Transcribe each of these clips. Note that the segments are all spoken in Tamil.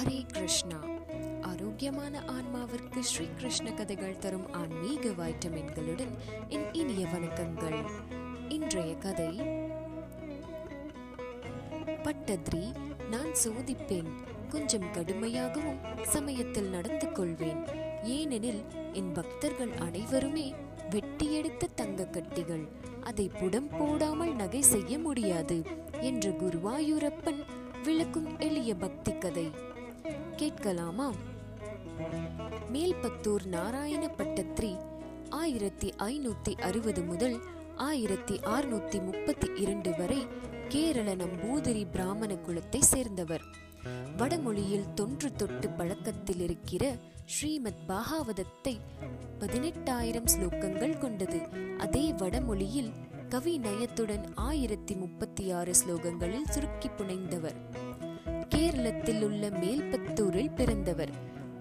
ஹரே கிருஷ்ணா ஆரோக்கியமான ஆன்மாவிற்கு ஸ்ரீ கிருஷ்ண கதைகள் தரும் ஆன்மீக வைட்டமின்களுடன் என் இனிய வணக்கங்கள் இன்றைய கதை பட்டத்ரி நான் சோதிப்பேன் கொஞ்சம் கடுமையாகவும் சமயத்தில் நடந்து கொள்வேன் ஏனெனில் என் பக்தர்கள் அனைவருமே வெட்டியெடுத்த தங்க கட்டிகள் அதை புடம் போடாமல் நகை செய்ய முடியாது என்று குருவாயூரப்பன் விளக்கும் எளிய பக்தி கதை கேட்கலாமா? மேல்பத்தூர் நாராயண பட்டத்ரி ஆயிரத்தி ஐநூத்தி அறுபது முதல் ஆயிரத்தி அறுநூத்தி முப்பத்தி இரண்டு வரை கேரள நம்பூதிரி பிராமண குலத்தை சேர்ந்தவர். வடமொழியில் தொன்று தொட்டு பழக்கத்தில் இருக்கிற ஸ்ரீமத் பாகவதத்தை பதினெட்டாயிரம் ஸ்லோகங்கள் கொண்டது. அதே வடமொழியில் கவி நயத்துடன் ஆயிரத்தி முப்பத்தி ஆறு ஸ்லோகங்களில் சுருக்கி புனைந்தவர். கேரளத்தில் உள்ள மேல்பத்தூரில் பிறந்தவர்.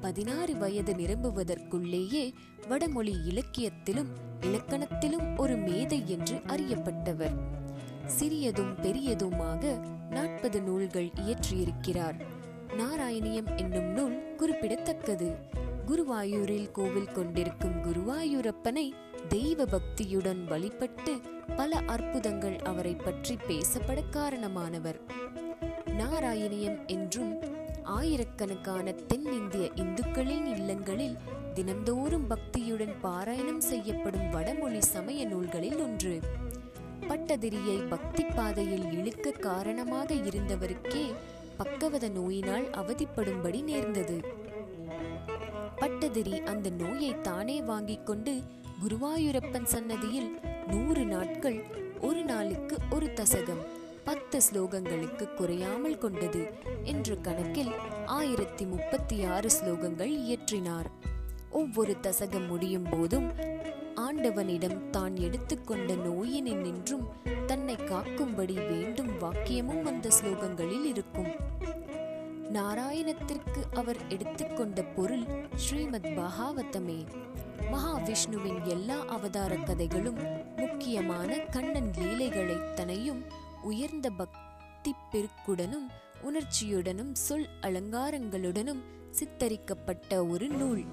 பதினாறு வயது நிரம்புவதற்குள்ளேயே வடமொழி இலக்கியத்திலும் இலக்கணத்திலும் ஒரு மேதை என்று அறியப்பட்டவர். சிறியதும் பெரியதுமாக நாற்பது நூல்கள் இயற்றியிருக்கிறார். நாராயணியம் என்னும் நூல் குறிப்பிடத்தக்கது. குருவாயூரில் கோவில் கொண்டிருக்கும் குருவாயூரப்பனை தெய்வ பக்தியுடன் வழிபட்டு பல அற்புதங்கள் அவரை பற்றி பேசப்பட காரணமானவர். நாராயணியம் என்றும் ஆயிரக்கணக்கான தென்னிந்திய இந்துக்களின் இல்லங்களில் தினந்தோறும் பக்தியுடன் பாராயணம் செய்யப்படும் வடமொழி சமய நூல்களில் ஒன்று. பட்டதிரியை பக்தி பாதையில் இழுக்க காரணமாக இருந்தவருக்கே பக்கவத நோயினால் அவதிப்படும்படி நேர்ந்தது. பட்டதிரி அந்த நோயை தானே வாங்கிக் கொண்டு குருவாயூரப்பன் சன்னதியில் நூறு நாட்கள் ஒரு நாளுக்கு ஒரு தசகம். பத்து ஸ்லோகங்களுக்கு குறையாமல் கொண்டது என்ற கணக்கில் ஆயிரத்தி முப்பத்தி ஆறு ஸ்லோகங்கள் இயற்றினார். ஒவ்வொரு தசகம் முடியும் போதும் ஆண்டவனிடம் தான் எடுத்துக்கொண்ட நோயினின்றும் தன்னை காக்கும்படி வேண்டும் வாக்கியமும் அந்த ஸ்லோகங்களில் இருக்கும். நாராயணத்திற்கு அவர் எடுத்துக்கொண்ட பொருள் ஸ்ரீமத் பகாவதமே. மகாவிஷ்ணுவின் எல்லா அவதார கதைகளும் முக்கியமான கண்ணன் லீலைகளை தனையும் உயர்ந்த பக்தி பெருக்குடனும் உணர்ச்சியுடனும் சொல் அலங்காரங்களுடனும் சித்தரிக்கப்பட்ட ஒரு நூல்.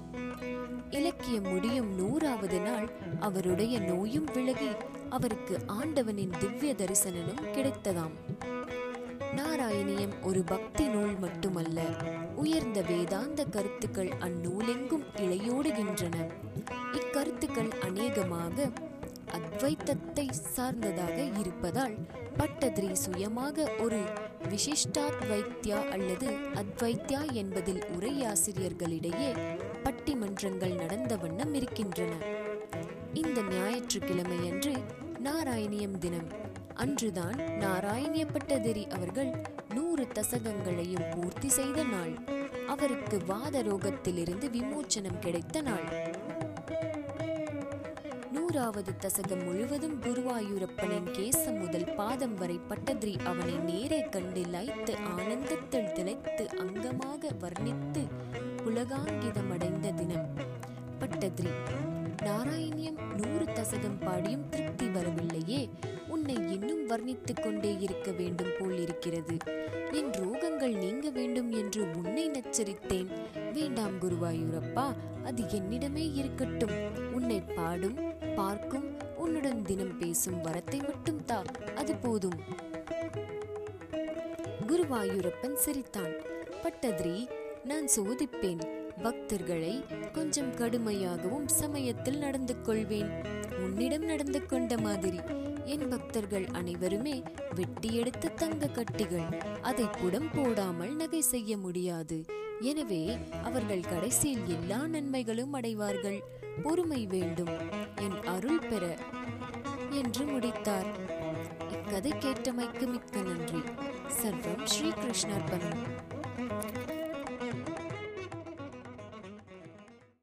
இலக்கியம் முடியும் நூறாவது நாள் அவருடைய நோயும் விலகி அவருக்கு ஆண்டவனின் திவ்ய தரிசனமும் கிடைத்ததாம். நாராயணியம் ஒரு பக்தி நூல் மட்டுமல்ல உயர்ந்த வேதாந்த கருத்துக்கள் அந்நூலெங்கும் இளையோடுகின்றன இக்கருத்துக்கள் அநேகமாக அத்வைத்தத்தை சார்ந்ததாக இருப்பதால் பட்டதிரி சுயமாக ஒரு விசிஷ்டாத்வைத்யா அல்லது அத்வைத்யா என்பதில் உரையாசிரியர்களிடையே பட்டிமன்றங்கள் நடந்த வண்ணம் இருக்கின்றன. இந்த ஞாயிற்றுக்கிழமையன்று நாராயணியம் தினம். அன்றுதான் நாராயணிய பட்டதிரி அவர்கள் நூறு தசகங்களையும் பூர்த்தி செய்த நாள். அவருக்கு வாத ரோகத்திலிருந்து விமோச்சனம் கிடைத்த நாள். நூறாவது தசகம் முழுவதும் குருவாயூரப்பனின் கேசம் முதல் பாதம் வரை பட்டதிரி அவனை நேரே கண்டு லைத்து ஆனந்தத்தில் திளைத்து அங்கமாக வர்ணித்து உலகாங்கிதமடைந்த தினம். பட்டதிரி நாராயணியம் நூறு தசகம் பாடியும் திருப்தி வரவில்லையே. உன்னை இன்னும் வர்ணித்துக் கொண்டே இருக்க வேண்டும் போல் இருக்கிறது. என் ரோகங்கள் நீங்க வேண்டும் என்று உன்னை நச்சரித்தேன். வேண்டாம் குருவாயூரப்பா அது என்னிடமே இருக்கட்டும். உன்னை பாடும் பார்க்கும் உன்னுடன் தினம் பேசும் வரத்தை மட்டும் தா அது போதும். குருவாயூரப்பன் சிரித்தான். பட்டதிரி நான் சோதிப்பேன் பக்தர்களை கொஞ்சம் கடுமையாகவும் சமயத்தில் நடந்து கொள்வேன். உன்னிடம் நடந்து கொண்ட மாதிரி என் பக்தர்கள் அனைவருமே வெட்டி எடுத்த தங்க கட்டிகள் அதை புடம் போடாமல் நகை செய்ய முடியாது. எனவே அவர்கள் கடைசியில் எல்லா நன்மைகளும் அடைவார்கள். பொறுமை வேண்டும். என் அருள் பெற. என்று முடித்தார். இக்கதை கேட்டமைக்கு மிக்க நன்றி. சர்வம் ஸ்ரீ கிருஷ்ணார்பணம்.